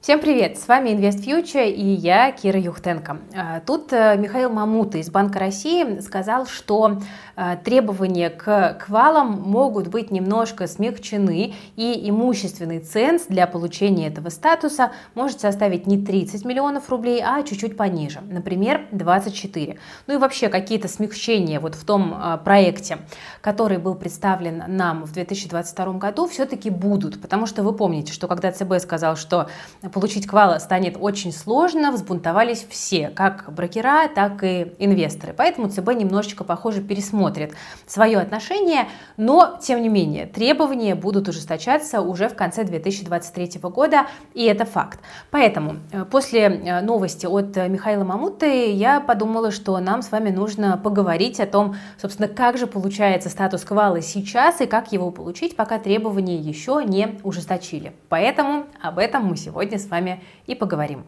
Всем привет! С вами Invest Future и я, Кира Юхтенко. А, тут э, Михаил Мамута из Банка России сказал, что э, требования к квалам могут быть немножко смягчены, и имущественный ценз для получения этого статуса может составить не 30 миллионов рублей, а чуть-чуть пониже, например, 24. Ну и вообще какие-то смягчения вот в том э, проекте, который был представлен нам в 2022 году, все-таки будут, потому что вы помните, что когда ЦБ сказал, что получить квала станет очень сложно, взбунтовались все, как брокера, так и инвесторы. Поэтому ЦБ немножечко, похоже, пересмотрит свое отношение, но, тем не менее, требования будут ужесточаться уже в конце 2023 года, и это факт. Поэтому э, после э, новости от Михаила Мамуты я подумала, что нам с вами нужно поговорить о том, собственно, как же получается статус квала сейчас и как его получить, пока требования еще не ужесточили. Поэтому об этом мы сегодня с вами и поговорим.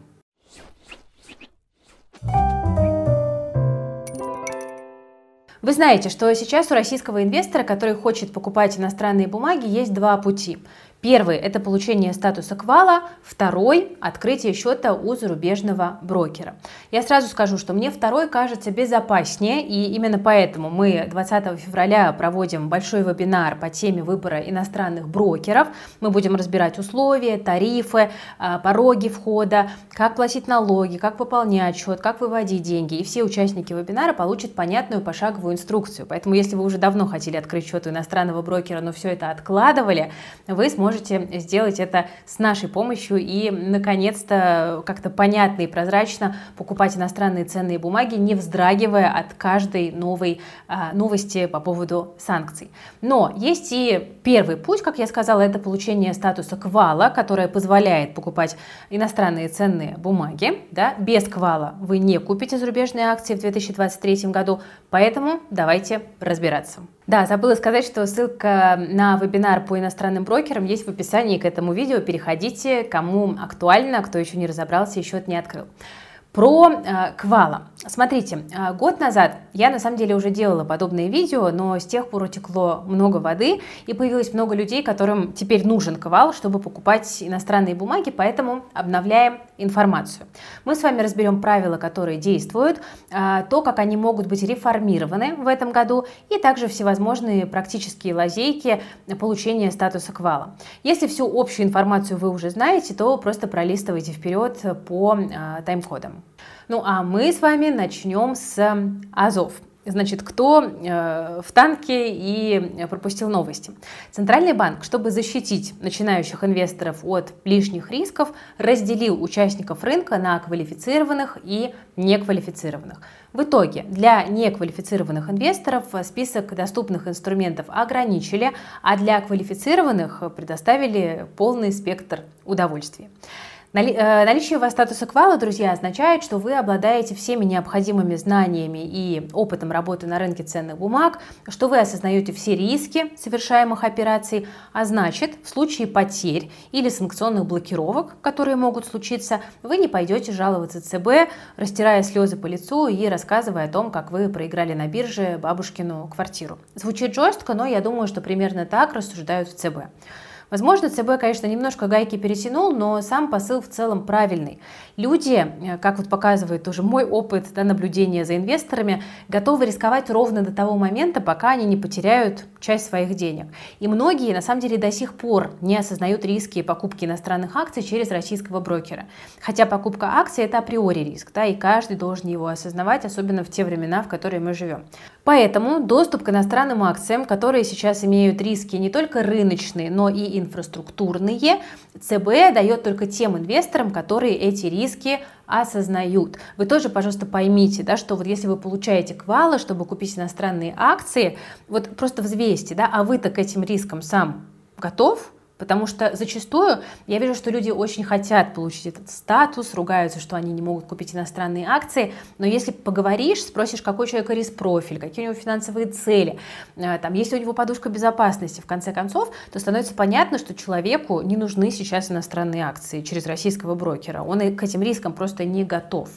Вы знаете, что сейчас у российского инвестора, который хочет покупать иностранные бумаги, есть два пути. Первый – это получение статуса квала, второй – открытие счета у зарубежного брокера. Я сразу скажу, что мне второй кажется безопаснее, и именно поэтому мы 20 февраля проводим большой вебинар по теме выбора иностранных брокеров. Мы будем разбирать условия, тарифы, а, пороги входа, как платить налоги, как пополнять счет, как выводить деньги. И все участники вебинара получат понятную пошаговую инструкцию. Поэтому, если вы уже давно хотели открыть счет у иностранного брокера, но все это откладывали, вы сможете можете сделать это с нашей помощью и, наконец-то, как-то понятно и прозрачно покупать иностранные ценные бумаги, не вздрагивая от каждой новой а, новости по поводу санкций. Но есть и первый путь, как я сказала, это получение статуса квала, которое позволяет покупать иностранные ценные бумаги. Да? Без квала вы не купите зарубежные акции в 2023 году, поэтому давайте разбираться. Да, забыла сказать, что ссылка на вебинар по иностранным брокерам есть в описании к этому видео. Переходите, кому актуально, кто еще не разобрался, еще не открыл. Про э, квала. Смотрите, э, год назад я на самом деле уже делала подобные видео, но с тех пор утекло много воды и появилось много людей, которым теперь нужен квал, чтобы покупать иностранные бумаги, поэтому обновляем информацию. Мы с вами разберем правила, которые действуют, э, то, как они могут быть реформированы в этом году и также всевозможные практические лазейки получения статуса квала. Если всю общую информацию вы уже знаете, то просто пролистывайте вперед по э, тайм-кодам. Ну а мы с вами начнем с Азов. Значит, кто э, в танке и пропустил новости? Центральный банк, чтобы защитить начинающих инвесторов от лишних рисков, разделил участников рынка на квалифицированных и неквалифицированных. В итоге для неквалифицированных инвесторов список доступных инструментов ограничили, а для квалифицированных предоставили полный спектр удовольствий. Э, наличие у вас статуса квала, друзья, означает, что вы обладаете всеми необходимыми знаниями и опытом работы на рынке ценных бумаг, что вы осознаете все риски совершаемых операций, а значит, в случае потерь или санкционных блокировок, которые могут случиться, вы не пойдете жаловаться ЦБ, растирая слезы по лицу и рассказывая о том, как вы проиграли на бирже бабушкину квартиру. Звучит жестко, но я думаю, что примерно так рассуждают в ЦБ. Возможно, ЦБ, конечно, немножко гайки перетянул, но сам посыл в целом правильный. Люди, э, как вот показывает уже мой опыт да, наблюдения за инвесторами, готовы рисковать ровно до того момента, пока они не потеряют часть своих денег. И многие, на самом деле, до сих пор не осознают риски покупки иностранных акций через российского брокера. Хотя покупка акций – это априори риск, да, и каждый должен его осознавать, особенно в те времена, в которые мы живем. Поэтому доступ к иностранным акциям, которые сейчас имеют риски не только рыночные, но и инфраструктурные, ЦБ дает только тем инвесторам, которые эти риски осознают. Вы тоже, пожалуйста, поймите, да, что вот если вы получаете квалы, чтобы купить иностранные акции, вот просто взвесьте, да, а вы-то к этим рискам сам готов, Потому что зачастую я вижу, что люди очень хотят получить этот статус, ругаются, что они не могут купить иностранные акции, но если поговоришь, спросишь, какой у человека риск-профиль, какие у него финансовые цели, э, там, есть ли у него подушка безопасности, в конце концов, то становится понятно, что человеку не нужны сейчас иностранные акции через российского брокера. Он к этим рискам просто не готов.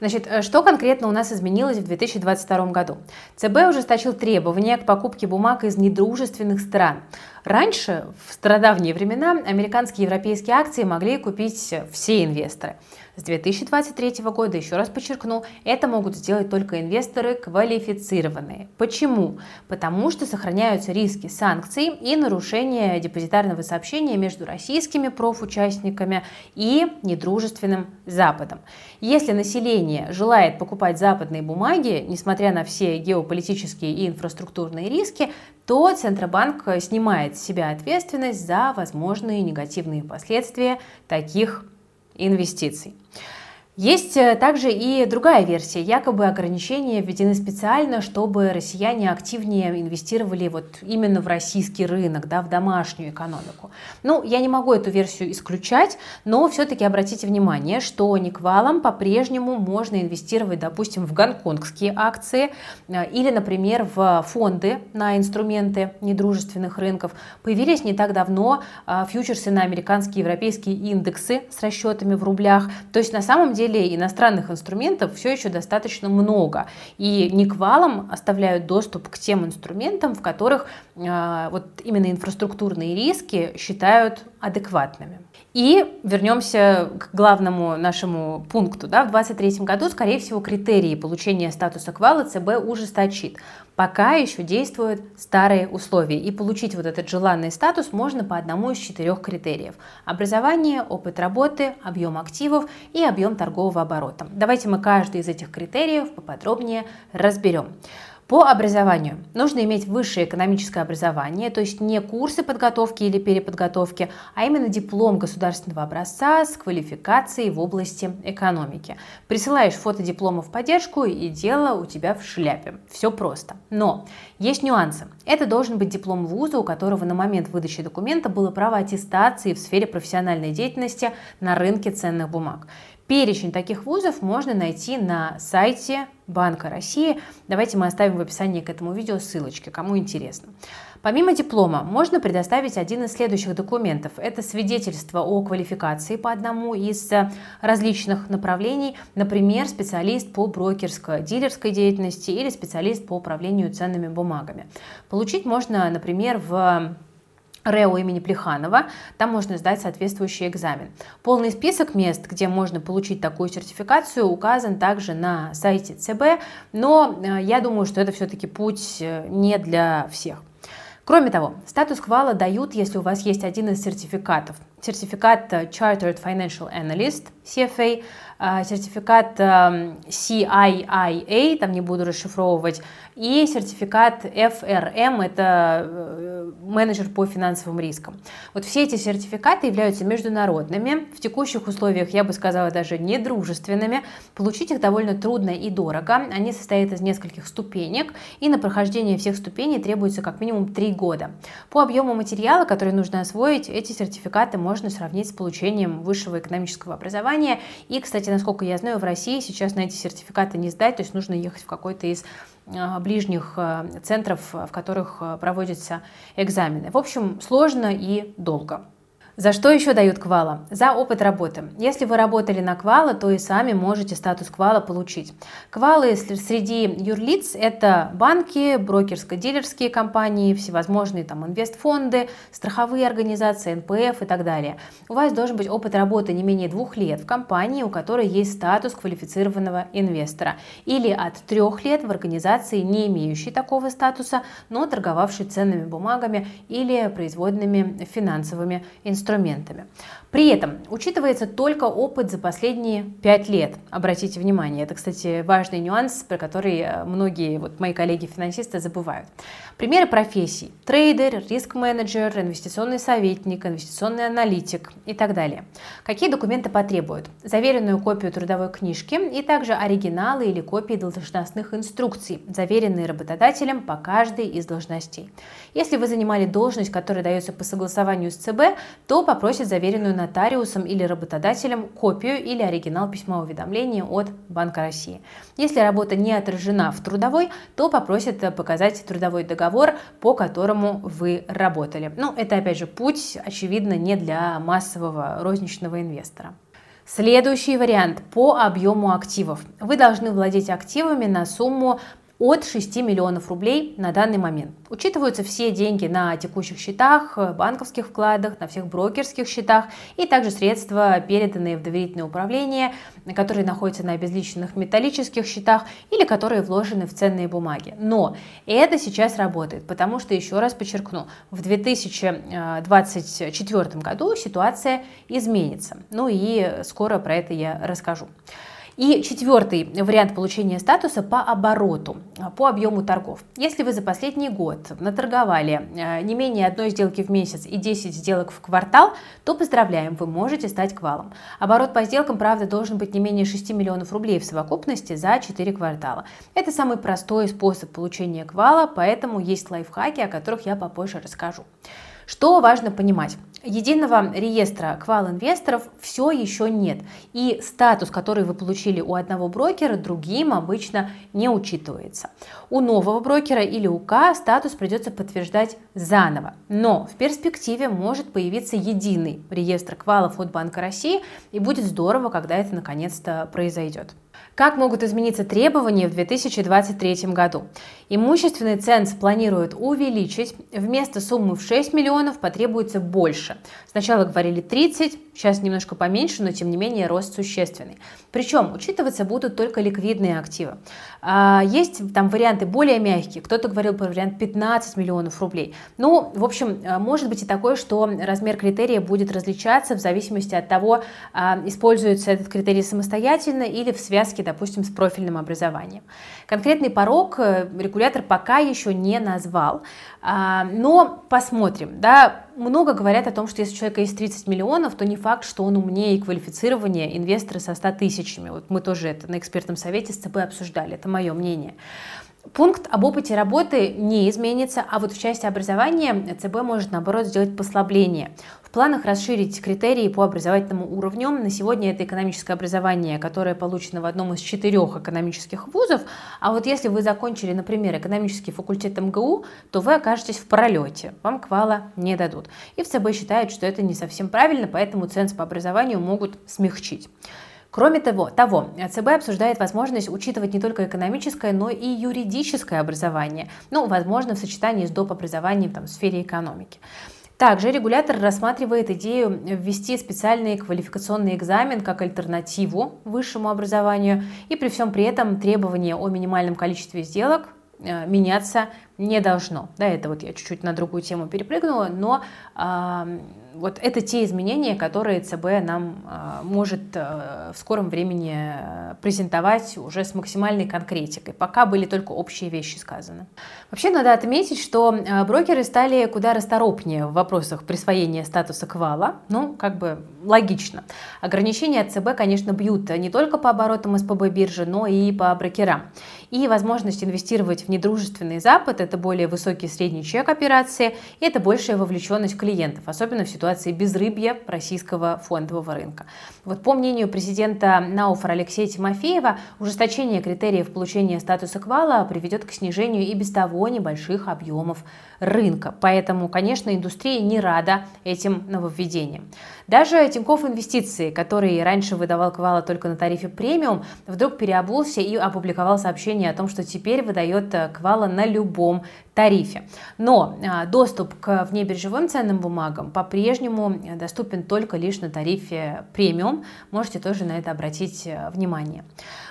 Значит, э, что конкретно у нас изменилось в 2022 году? ЦБ ужесточил требования к покупке бумаг из недружественных стран. Раньше, в стародавние времена, американские и европейские акции могли купить все инвесторы. С 2023 года, еще раз подчеркну, это могут сделать только инвесторы квалифицированные. Почему? Потому что сохраняются риски санкций и нарушения депозитарного сообщения между российскими профучастниками и недружественным Западом. Если население желает покупать западные бумаги, несмотря на все геополитические и инфраструктурные риски, то Центробанк снимает с себя ответственность за возможные негативные последствия таких инвестиций. Есть э, также и другая версия. Якобы ограничения введены специально, чтобы россияне активнее инвестировали вот именно в российский рынок, да, в домашнюю экономику. Ну, я не могу эту версию исключать, но все-таки обратите внимание, что Никвалом по-прежнему можно инвестировать, допустим, в гонконгские акции э, или, например, в фонды на инструменты недружественных рынков. Появились не так давно э, фьючерсы на американские и европейские индексы с расчетами в рублях. То есть на самом деле деле иностранных инструментов все еще достаточно много. И Никвалом оставляют доступ к тем инструментам, в которых э, вот именно инфраструктурные риски считают адекватными. И вернемся к главному нашему пункту. Да, в 2023 году, скорее всего, критерии получения статуса квала ЦБ ужесточит. Пока еще действуют старые условия, и получить вот этот желанный статус можно по одному из четырех критериев. Образование, опыт работы, объем активов и объем торгового оборота. Давайте мы каждый из этих критериев поподробнее разберем. По образованию нужно иметь высшее экономическое образование, то есть не курсы подготовки или переподготовки, а именно диплом государственного образца с квалификацией в области экономики. Присылаешь фото диплома в поддержку и дело у тебя в шляпе. Все просто. Но есть нюансы. Это должен быть диплом вуза, у которого на момент выдачи документа было право аттестации в сфере профессиональной деятельности на рынке ценных бумаг. Перечень таких вузов можно найти на сайте Банка России. Давайте мы оставим в описании к этому видео ссылочки, кому интересно. Помимо диплома можно предоставить один из следующих документов. Это свидетельство о квалификации по одному из различных направлений, например, специалист по брокерско-дилерской деятельности или специалист по управлению ценными бумагами. Получить можно, например, в РЭО имени Плеханова, там можно сдать соответствующий экзамен. Полный список мест, где можно получить такую сертификацию, указан также на сайте ЦБ, но э, я думаю, что это все-таки путь э, не для всех. Кроме того, статус квала дают, если у вас есть один из сертификатов. Сертификат э, Chartered Financial Analyst, CFA, сертификат CIIA, там не буду расшифровывать, и сертификат FRM, это э, менеджер по финансовым рискам. Вот все эти сертификаты являются международными, в текущих условиях, я бы сказала, даже недружественными. Получить их довольно трудно и дорого. Они состоят из нескольких ступенек, и на прохождение всех ступеней требуется как минимум 3 года. По объему материала, который нужно освоить, эти сертификаты можно сравнить с получением высшего экономического образования. И, кстати, насколько я знаю, в России сейчас на эти сертификаты не сдать, то есть нужно ехать в какой-то из а, ближних а, центров, в которых а, проводятся экзамены. В общем, сложно и долго. За что еще дают квала? За опыт работы. Если вы работали на квала, то и сами можете статус квала получить. Квалы среди юрлиц – это банки, брокерско-дилерские компании, всевозможные там инвестфонды, страховые организации, НПФ и так далее. У вас должен быть опыт работы не менее двух лет в компании, у которой есть статус квалифицированного инвестора, или от трех лет в организации, не имеющей такого статуса, но торговавшей ценными бумагами или производными финансовыми инструментами инструментами. При этом учитывается только опыт за последние 5 лет. Обратите внимание, это, кстати, важный нюанс, про который э, многие вот, мои коллеги-финансисты забывают. Примеры профессий. Трейдер, риск-менеджер, инвестиционный советник, инвестиционный аналитик и так далее. Какие документы потребуют? Заверенную копию трудовой книжки и также оригиналы или копии должностных инструкций, заверенные работодателем по каждой из должностей. Если вы занимали должность, которая дается по согласованию с ЦБ, то попросят заверенную нотариусом или работодателем копию или оригинал письма уведомления от Банка России. Если работа не отражена в трудовой, то попросят показать трудовой договор, по которому вы работали. Ну, это опять же путь, очевидно, не для массового розничного инвестора. Следующий вариант по объему активов. Вы должны владеть активами на сумму от 6 миллионов рублей на данный момент. Учитываются все деньги на текущих счетах, банковских вкладах, на всех брокерских счетах и также средства, переданные в доверительное управление, которые находятся на обезличенных металлических счетах или которые вложены в ценные бумаги. Но это сейчас работает, потому что, еще раз подчеркну, в 2024 году ситуация изменится. Ну и скоро про это я расскажу. И четвертый вариант получения статуса по обороту, по объему торгов. Если вы за последний год наторговали э, не менее одной сделки в месяц и 10 сделок в квартал, то поздравляем, вы можете стать квалом. Оборот по сделкам, правда, должен быть не менее 6 миллионов рублей в совокупности за 4 квартала. Это самый простой способ получения квала, поэтому есть лайфхаки, о которых я попозже расскажу. Что важно понимать? Единого реестра квал-инвесторов все еще нет, и статус, который вы получили у одного брокера, другим обычно не учитывается. У нового брокера или УК статус придется подтверждать заново, но в перспективе может появиться единый реестр квалов от Банка России, и будет здорово, когда это наконец-то произойдет. Как могут измениться требования в 2023 году? Имущественный ценз планируют увеличить. Вместо суммы в 6 миллионов потребуется больше. Сначала говорили 30, сейчас немножко поменьше, но тем не менее рост существенный. Причем учитываться будут только ликвидные активы. А, есть там варианты более мягкие. Кто-то говорил про вариант 15 миллионов рублей. Ну, в общем, а, может быть и такое, что размер критерия будет различаться в зависимости от того, а, используется этот критерий самостоятельно или в связке, допустим, с профильным образованием. Конкретный порог э, регулятор пока еще не назвал, но посмотрим. Да, много говорят о том, что если у человека есть 30 миллионов, то не факт, что он умнее и квалифицированнее инвестора со 100 тысячами. Вот мы тоже это на экспертном совете с ЦБ обсуждали, это мое мнение. Пункт об опыте работы не изменится, а вот в части образования ЦБ может, наоборот, сделать послабление. В планах расширить критерии по образовательному уровню. На сегодня это экономическое образование, которое получено в одном из четырех экономических вузов. А вот если вы закончили, например, экономический факультет МГУ, то вы окажетесь в пролете. Вам квала не дадут. И в ЦБ считают, что это не совсем правильно, поэтому ценз по образованию могут смягчить. Кроме того, того, ЦБ обсуждает возможность учитывать не только экономическое, но и юридическое образование, ну, возможно, в сочетании с доп. образованием там, в сфере экономики. Также регулятор рассматривает идею ввести специальный квалификационный экзамен как альтернативу высшему образованию, и при всем при этом требования о минимальном количестве сделок меняться не должно. Да, это вот я чуть-чуть на другую тему перепрыгнула, но э, вот это те изменения, которые ЦБ нам э, может э, в скором времени э, презентовать уже с максимальной конкретикой. Пока были только общие вещи сказаны. Вообще надо отметить, что э, брокеры стали куда расторопнее в вопросах присвоения статуса квала. Ну, как бы логично. Ограничения ЦБ, конечно, бьют не только по оборотам СПБ биржи, но и по брокерам. И возможность инвестировать в недружественный Запад – это более высокий средний чек операции, и это большая вовлеченность клиентов, особенно в ситуации безрыбья российского фондового рынка. Вот по мнению президента Науфора Алексея Тимофеева, ужесточение критериев получения статуса квала приведет к снижению и без того небольших объемов рынка. Поэтому, конечно, индустрия не рада этим нововведениям. Даже Тинькофф Инвестиции, который раньше выдавал квала только на тарифе премиум, вдруг переобулся и опубликовал сообщение о том, что теперь выдает э, квала на любом тарифе. Но а, доступ к внебиржевым ценным бумагам по-прежнему доступен только лишь на тарифе премиум. Можете тоже на это обратить э, внимание.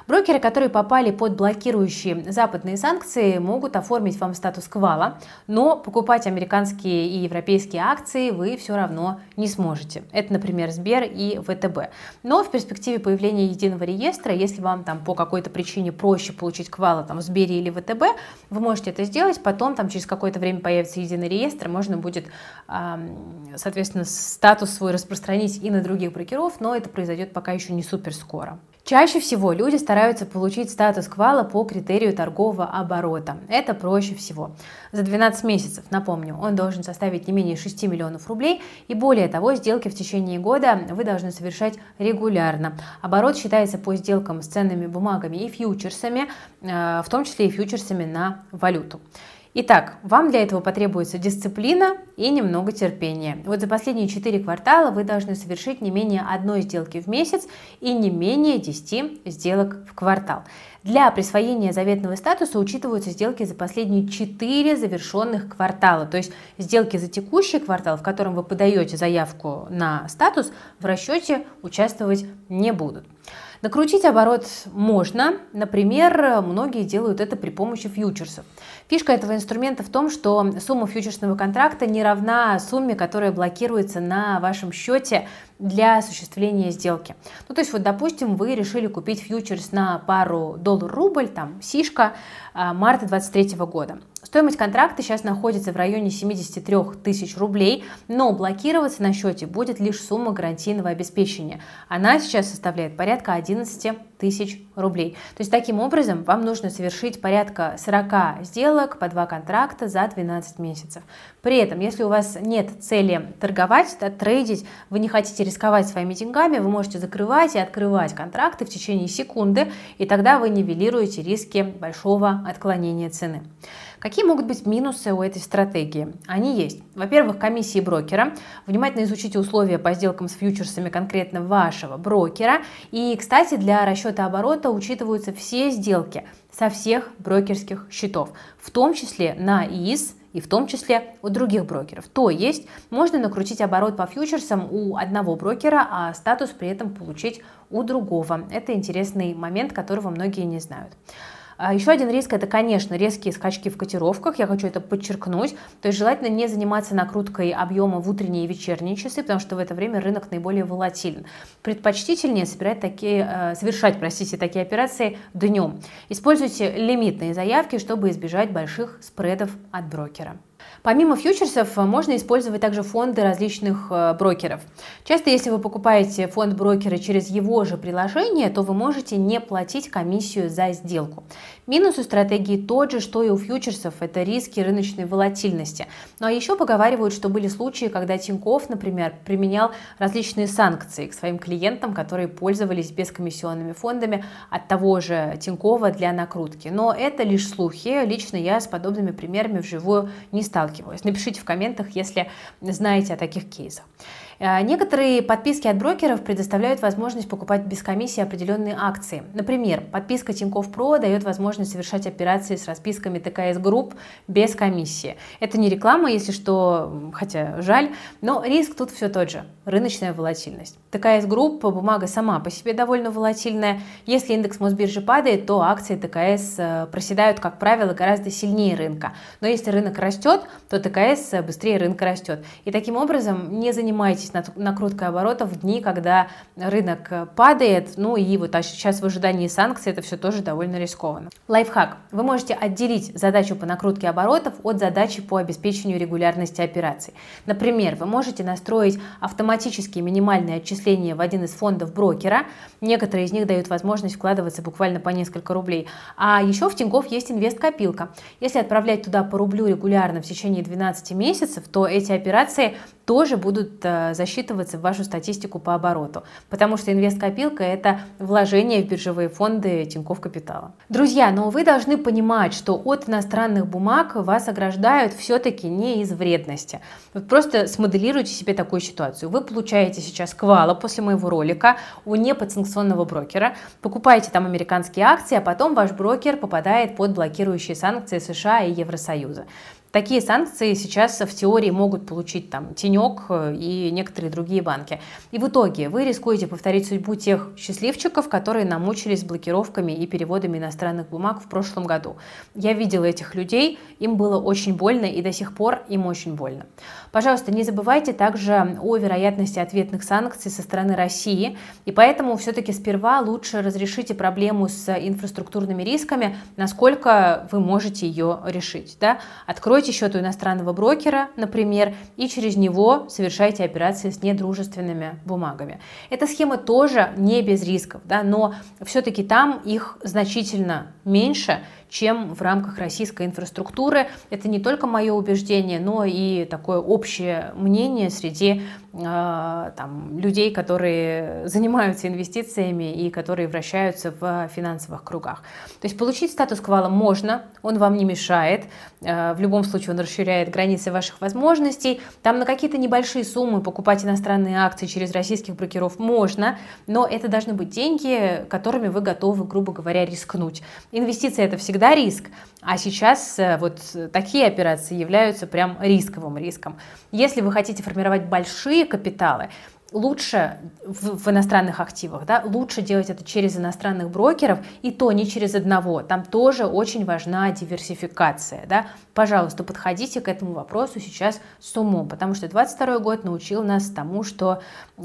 Брокеры, которые попали под блокирующие западные санкции, могут оформить вам статус квала, но покупать американские и европейские акции вы все равно не сможете. Это, например, Сбер и ВТБ. Но в перспективе появления единого реестра, если вам там по какой-то причине проще получить квала там, в Сбере или ВТБ, вы можете это сделать, потом там через какое-то время появится единый реестр, можно будет, соответственно, статус свой распространить и на других брокеров, но это произойдет пока еще не супер скоро. Чаще всего люди стараются получить статус квала по критерию торгового оборота. Это проще всего. За 12 месяцев, напомню, он должен составить не менее 6 миллионов рублей, и более того, сделки в течение года вы должны совершать регулярно. Оборот считается по сделкам с ценными бумагами и фьючерсами, э, в том числе и фьючерсами на валюту. Итак, вам для этого потребуется дисциплина и немного терпения. Вот за последние 4 квартала вы должны совершить не менее одной сделки в месяц и не менее 10 сделок в квартал. Для присвоения заветного статуса учитываются сделки за последние 4 завершенных квартала, то есть сделки за текущий квартал, в котором вы подаете заявку на статус, в расчете участвовать не будут. Накрутить оборот можно. Например, многие делают это при помощи фьючерсов. Фишка этого инструмента в том, что сумма фьючерсного контракта не равна сумме, которая блокируется на вашем счете для осуществления сделки. Ну, то есть, вот, допустим, вы решили купить фьючерс на пару доллар-рубль, там, сишка, а, марта 2023 года. Стоимость контракта сейчас находится в районе 73 тысяч рублей, но блокироваться на счете будет лишь сумма гарантийного обеспечения. Она сейчас составляет порядка 11 тысяч рублей. То есть таким образом вам нужно совершить порядка 40 сделок по два контракта за 12 месяцев. При этом, если у вас нет цели торговать, да, трейдить, вы не хотите рисковать своими деньгами, вы можете закрывать и открывать контракты в течение секунды, и тогда вы нивелируете риски большого отклонения цены. Какие могут быть минусы у этой стратегии? Они есть. Во-первых, комиссии брокера. Внимательно изучите условия по сделкам с фьючерсами конкретно вашего брокера. И, кстати, для расчета оборота учитываются все сделки со всех брокерских счетов, в том числе на ИИС, и в том числе у других брокеров. То есть можно накрутить оборот по фьючерсам у одного брокера, а статус при этом получить у другого. Это интересный момент, которого многие не знают. А Еще один риск это, конечно, резкие скачки в котировках. Я хочу это подчеркнуть. То есть желательно не заниматься накруткой объема в утренние и вечерние часы, потому что в это время рынок наиболее волатилен. Предпочтительнее собирать такие, э, совершать простите, такие операции днем. Используйте лимитные заявки, чтобы избежать больших спредов от брокера. Помимо фьючерсов э, можно использовать также фонды различных э, брокеров. Часто, если вы покупаете фонд брокера через его же приложение, то вы можете не платить комиссию за сделку. Минус у стратегии тот же, что и у фьючерсов, это риски рыночной волатильности. Ну а еще поговаривают, что были случаи, когда Тиньков, например, применял различные санкции к своим клиентам, которые пользовались бескомиссионными фондами от того же Тинькова для накрутки. Но это лишь слухи. Лично я с подобными примерами вживую не сталкиваюсь. Напишите в комментах, если знаете о таких кейсах. Э, некоторые подписки от брокеров предоставляют возможность покупать без комиссии определенные акции. Например, подписка Тинькофф Pro дает возможность совершать операции с расписками ТКС Групп без комиссии. Это не реклама, если что, хотя жаль, но риск тут все тот же – рыночная волатильность. ТКС Групп, бумага сама по себе довольно волатильная. Если индекс Мосбиржи падает, то акции ТКС э, проседают, как правило, гораздо сильнее рынка. Но если рынок растет, то ТКС быстрее рынка растет. И таким образом не занимайтесь занимаетесь накруткой оборотов в дни, когда рынок падает, ну и вот а сейчас в ожидании санкций это все тоже довольно рискованно. Лайфхак. Вы можете отделить задачу по накрутке оборотов от задачи по обеспечению регулярности операций. Например, вы можете настроить автоматические минимальные отчисления в один из фондов брокера. Некоторые из них дают возможность вкладываться буквально по несколько рублей. А еще в Тинькофф есть инвест-копилка. Если отправлять туда по рублю регулярно в течение 12 месяцев, то эти операции тоже будут э, засчитываться в вашу статистику по обороту, потому что инвест-копилка – это вложение в биржевые фонды Тинькофф Капитала. Друзья, но вы должны понимать, что от иностранных бумаг вас ограждают все-таки не из вредности. Вот просто смоделируйте себе такую ситуацию. Вы получаете сейчас квала после моего ролика у неподсанкционного брокера, покупаете там американские акции, а потом ваш брокер попадает под блокирующие санкции США и Евросоюза. Такие санкции сейчас в теории могут получить там Тенек э, и некоторые другие банки. И в итоге вы рискуете повторить судьбу тех счастливчиков, которые намучились блокировками и переводами иностранных бумаг в прошлом году. Я видела этих людей, им было очень больно и до сих пор им очень больно. Пожалуйста, не забывайте также о вероятности ответных санкций со стороны России, и поэтому все-таки сперва лучше разрешите проблему с инфраструктурными рисками, насколько вы можете ее решить. Да? Откройте счет у иностранного брокера, например, и через него совершайте операции с недружественными бумагами. Эта схема тоже не без рисков, да, но все-таки там их значительно меньше, чем в рамках российской инфраструктуры. Это не только мое убеждение, но и такое общее мнение среди там, людей, которые занимаются инвестициями и которые вращаются в финансовых кругах. То есть получить статус квала можно, он вам не мешает. Э, в любом случае он расширяет границы ваших возможностей. Там на какие-то небольшие суммы покупать иностранные акции через российских брокеров можно, но это должны быть деньги, которыми вы готовы, грубо говоря, рискнуть. Инвестиции это всегда риск, а сейчас э, вот такие операции являются прям рисковым риском. Если вы хотите формировать большие капиталы, лучше в, в иностранных активах, да, лучше делать это через иностранных брокеров, и то не через одного. Там тоже очень важна диверсификация. Да. Пожалуйста, подходите к этому вопросу сейчас с умом, потому что 22 год научил нас тому, что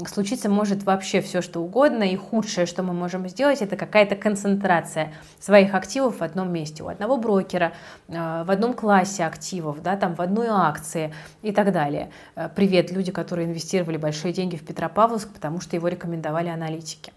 случиться может вообще все, что угодно, и худшее, что мы можем сделать, это какая-то концентрация своих активов в одном месте, у одного брокера, э, в одном классе активов, да, там в одной акции и так далее. Э, привет, люди, которые инвестировали большие деньги в Петропавловск, потому что его рекомендовали аналитики.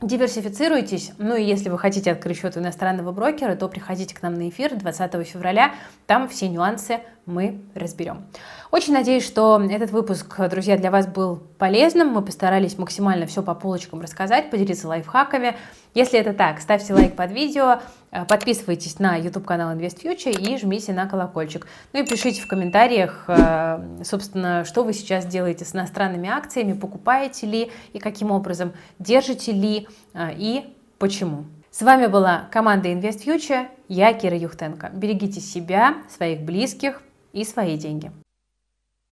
Диверсифицируйтесь, ну и если вы хотите открыть счет у иностранного брокера, то приходите к нам на эфир 20 февраля, там все нюансы мы разберем. Очень надеюсь, что этот выпуск, друзья, для вас был полезным. Мы постарались максимально все по полочкам рассказать, поделиться лайфхаками. Если это так, ставьте лайк под видео, э, подписывайтесь на YouTube-канал InvestFuture и жмите на колокольчик. Ну и пишите в комментариях, э, собственно, что вы сейчас делаете с иностранными акциями, покупаете ли и каким образом, держите ли э, и почему. С вами была команда InvestFuture, я Кира Юхтенко. Берегите себя, своих близких и свои деньги.